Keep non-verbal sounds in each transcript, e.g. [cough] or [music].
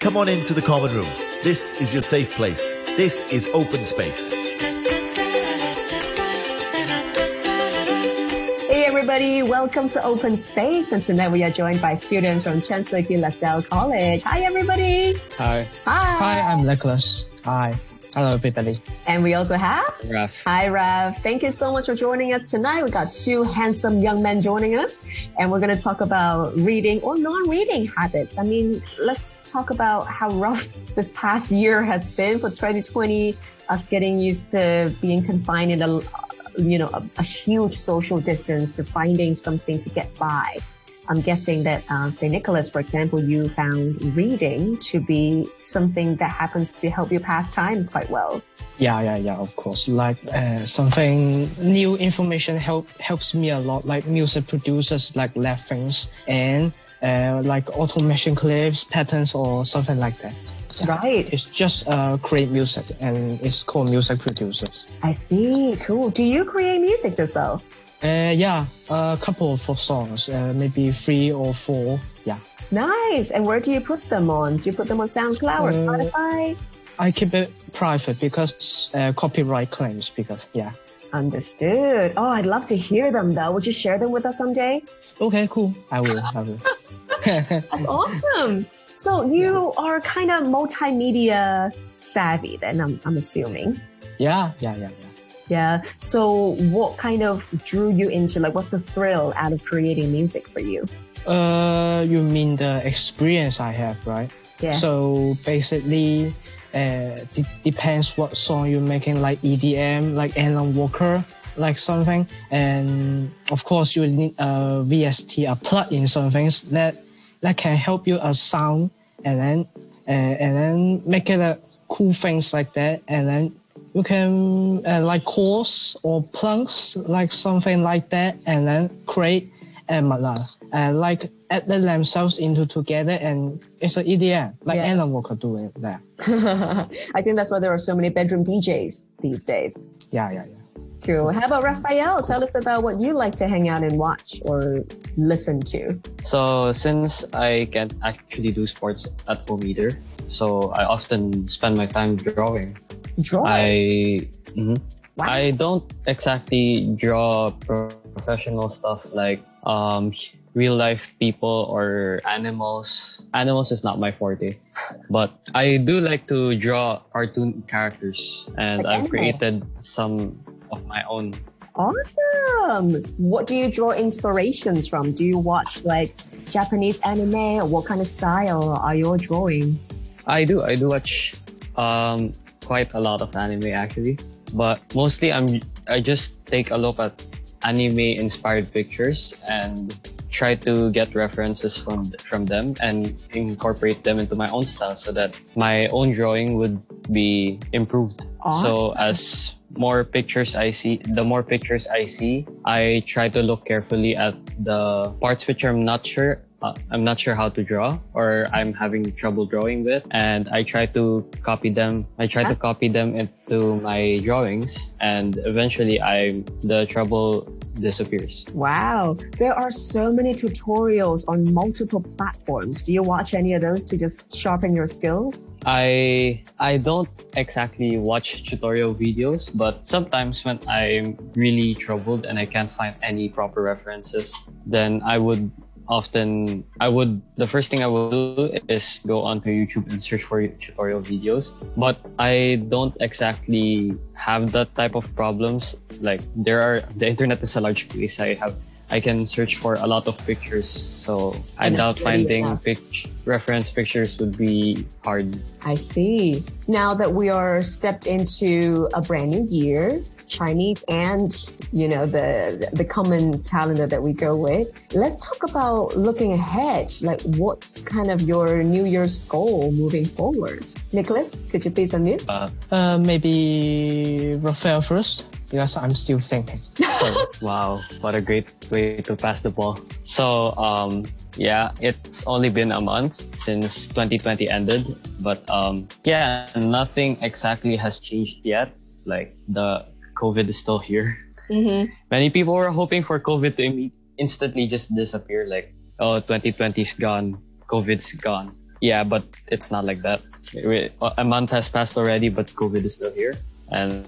Come on into the common room. This is your safe place. This is open space. Hey everybody, welcome to Open Space and tonight we are joined by students from Chan Sui Ki La Salle College. Hi everybody! Hi. Hi! Hi, I'm Nicholas. Hi. Hello, Vitaly. And we also have Raf. Hi, Rav. Thank you so much for joining us tonight. We got two handsome young men joining us, and we're going to talk about reading or non-reading habits. I mean, let's talk about how rough [laughs] this past year has been for 2020. Us getting used to being confined in a, you know, a, a huge social distance to finding something to get by. I'm guessing that uh, St. Nicholas, for example, you found reading to be something that happens to help you pass time quite well. Yeah, yeah, yeah, of course. Like uh, something new information help helps me a lot. Like music producers, like lab things and uh, like automation clips, patterns, or something like that. Right. It's just uh, create music, and it's called music producers. I see. Cool. Do you create music yourself? Uh, yeah, a couple of songs, uh, maybe three or four. Yeah. Nice. And where do you put them on? Do you put them on SoundCloud or Uh, Spotify? I keep it private because uh, copyright claims. Because yeah. Understood. Oh, I'd love to hear them though. Would you share them with us someday? Okay, cool. I will. I will. [laughs] That's awesome. So you are kind of multimedia savvy then, I'm, I'm assuming. yeah, yeah, yeah, yeah. Yeah. So what kind of drew you into, like, what's the thrill out of creating music for you? Uh, you mean the experience I have, right? Yeah. So basically, uh, de- depends what song you're making, like EDM, like Alan Walker, like something, and of course you need a VST, a plug-in something that that can help you a sound, and then uh, and then make it a cool things like that, and then you can uh, like chords or plucks, like something like that, and then create and uh, uh, like add themselves into together, and it's an EDM, like Yeah. Alan do doing that. [laughs] I think that's why there are so many bedroom DJs these days. Yeah, yeah, yeah. Cool. How about Raphael? Tell us about what you like to hang out and watch or listen to. So since I can't actually do sports at home either, so I often spend my time drawing. Drawing. I mhm. Wow. I don't exactly draw pro- professional stuff like um real life people or animals. Animals is not my forte, [laughs] but I do like to draw cartoon characters, and Like I've created some of my own Awesome. What do you draw inspirations from? Do you watch like Japanese anime or what kind of style are you drawing? I do. I do watch um, quite a lot of anime actually, but mostly I'm I just take a look at anime inspired pictures and try to get references from from them and incorporate them into my own style so that my own drawing would be improved. So as more pictures I see, the more pictures I see, I try to look carefully at the parts which I'm not sure Uh, I'm not sure how to draw or I'm having trouble drawing with and I try to copy them I try to copy them into my drawings and eventually I the trouble disappears. Wow. There are so many tutorials on multiple platforms. Do you watch any of those to just sharpen your skills? I I don't exactly watch tutorial videos, but sometimes when I'm really troubled and I can't find any proper references, then I would often I would the first thing I would do is go onto YouTube and search for tutorial videos. But I don't exactly have that type of problems. Like there are the internet is a large place. I have I can search for a lot of pictures, so I And doubt finding pic- reference pictures would be hard. I see. Now that we are stepped into a brand new year, Chinese and you know the the common calendar that we go with. Let's talk about looking ahead. Like what's kind of your New Year's goal moving forward? Nicholas, could you please unmute? Uh, Uh, maybe Raphael first because I'm still thinking. [laughs] Wow, what a great way to pass the ball. So, um, yeah, it's only been a month since 2020 ended, but um, yeah, nothing exactly has changed yet. Like the COVID is still here. Mm-hmm. Many people were hoping for COVID to imme- instantly just disappear. Like, oh, 2020 is gone, COVID's gone. yeah, but it's not like that. A month has passed already, but COVID is still here. And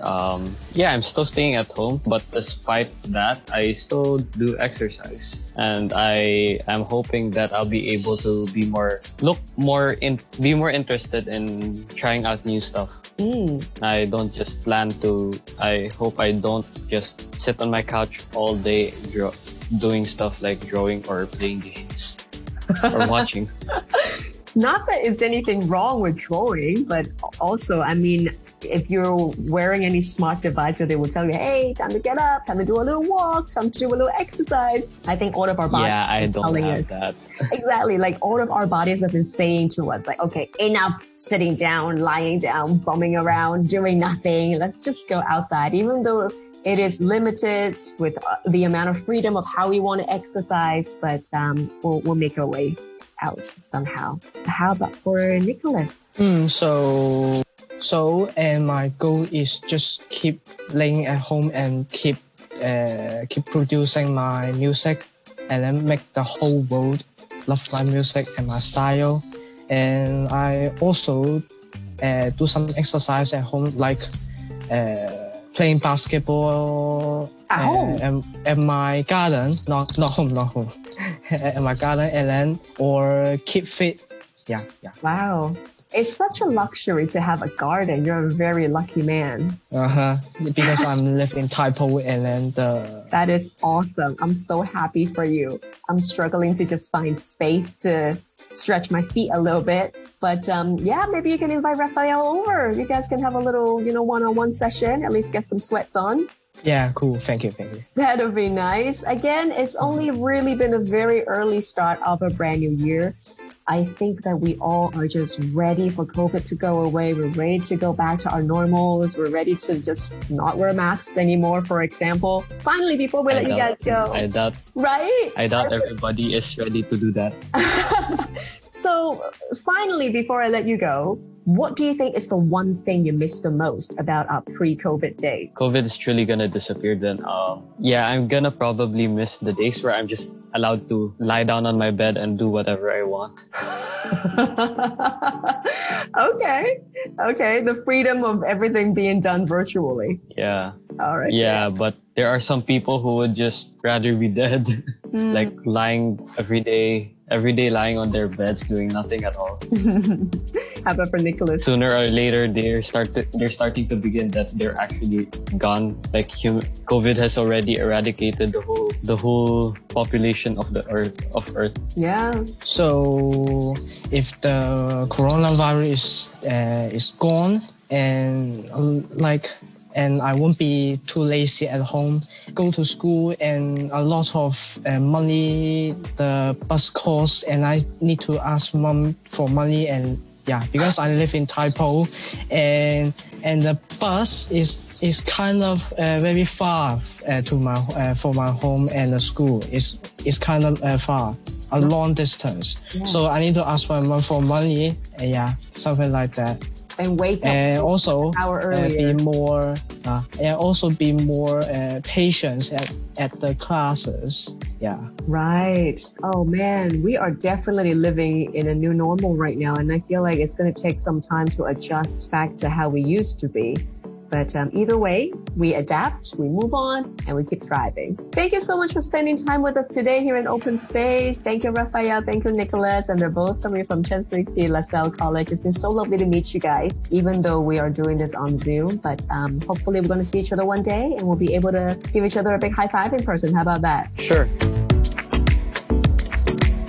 um, yeah, I'm still staying at home, but despite that, I still do exercise, and I am hoping that I'll be able to be more look more in be more interested in trying out new stuff. Mm. I don't just plan to. I hope I don't just sit on my couch all day draw, doing stuff like drawing or playing games or [laughs] watching. Not that it's anything wrong with drawing, but also, I mean, if you're wearing any smart device, they will tell you, "Hey, time to get up, time to do a little walk, time to do a little exercise." I think all of our bodies Yeah, I don't telling have us that. [laughs] exactly like all of our bodies have been saying to us, like, "Okay, enough sitting down, lying down, bumming around, doing nothing. Let's just go outside." Even though it is limited with uh, the amount of freedom of how we want to exercise, but um, we'll, we'll make our way out somehow. How about for Nicholas? Mm, so, so, and my goal is just keep laying at home and keep, uh, keep producing my music, and then make the whole world love my music and my style. And I also uh, do some exercise at home, like uh, playing basketball At home? uh, in, in my garden, not not home, not home, [laughs] in my garden, and then or keep fit. Yeah, yeah. Wow. It's such a luxury to have a garden. You're a very lucky man. Uh huh. Because I'm [laughs] living in Taipo and then the That is awesome. I'm so happy for you. I'm struggling to just find space to stretch my feet a little bit. But um, yeah, maybe you can invite Raphael over. You guys can have a little, you know, one-on-one session. At least get some sweats on. yeah, cool. Thank you, thank you. That'll be nice. Again, it's only really been a very early start of a brand new year. I think that we all are just ready for COVID to go away. We're ready to go back to our normals. We're ready to just not wear masks anymore, for example. Finally, before we I let you guys go, I doubt. right? I doubt everybody is ready to do that. [laughs] so, finally, before I let you go, what do you think is the one thing you miss the most about our pre-COVID days? COVID is truly gonna disappear. Then, um, yeah, I'm gonna probably miss the days where I'm just allowed to lie down on my bed and do whatever I want. [laughs] okay, okay. The freedom of everything being done virtually. Yeah, All right. yeah, but there are some people who would just rather be dead, [laughs] Mm. like lying every day, every day lying on their beds doing nothing at all. [laughs] How about for Nicholas? Sooner or later, they're start to, they're starting to begin that they're actually gone. Like hum- COVID has already eradicated the whole the whole population of the earth of Earth. Yeah. So if the coronavirus is uh, is gone and uh, like and I won't be too lazy at home, go to school and a lot of uh, money the bus costs and I need to ask mom for money and yeah because I live in Taipo and and the bus is is kind of uh, very far uh, to my uh, for my home and the school. Is is kind of uh, far a long distance. So I need to ask my mom for money yeah something like that And wake up and also an hour uh, earlier. be more uh, and also be more uh, patient at, at the classes yeah Right. Oh man, we are definitely living in a new normal right now, and I feel like it's going to take some time to adjust back to how we used to be. But um, either way, we adapt, we move on, and we keep thriving. Thank you so much for spending time with us today here in Open Space. Thank you, Raphael. Thank you, Nicholas. And they're both coming from Chan Sui Ki LaSalle College. It's been so lovely to meet you guys, even though we are doing this on Zoom. But um, hopefully, we're going to see each other one day, and we'll be able to give each other a big high five in person. How about that? Sure.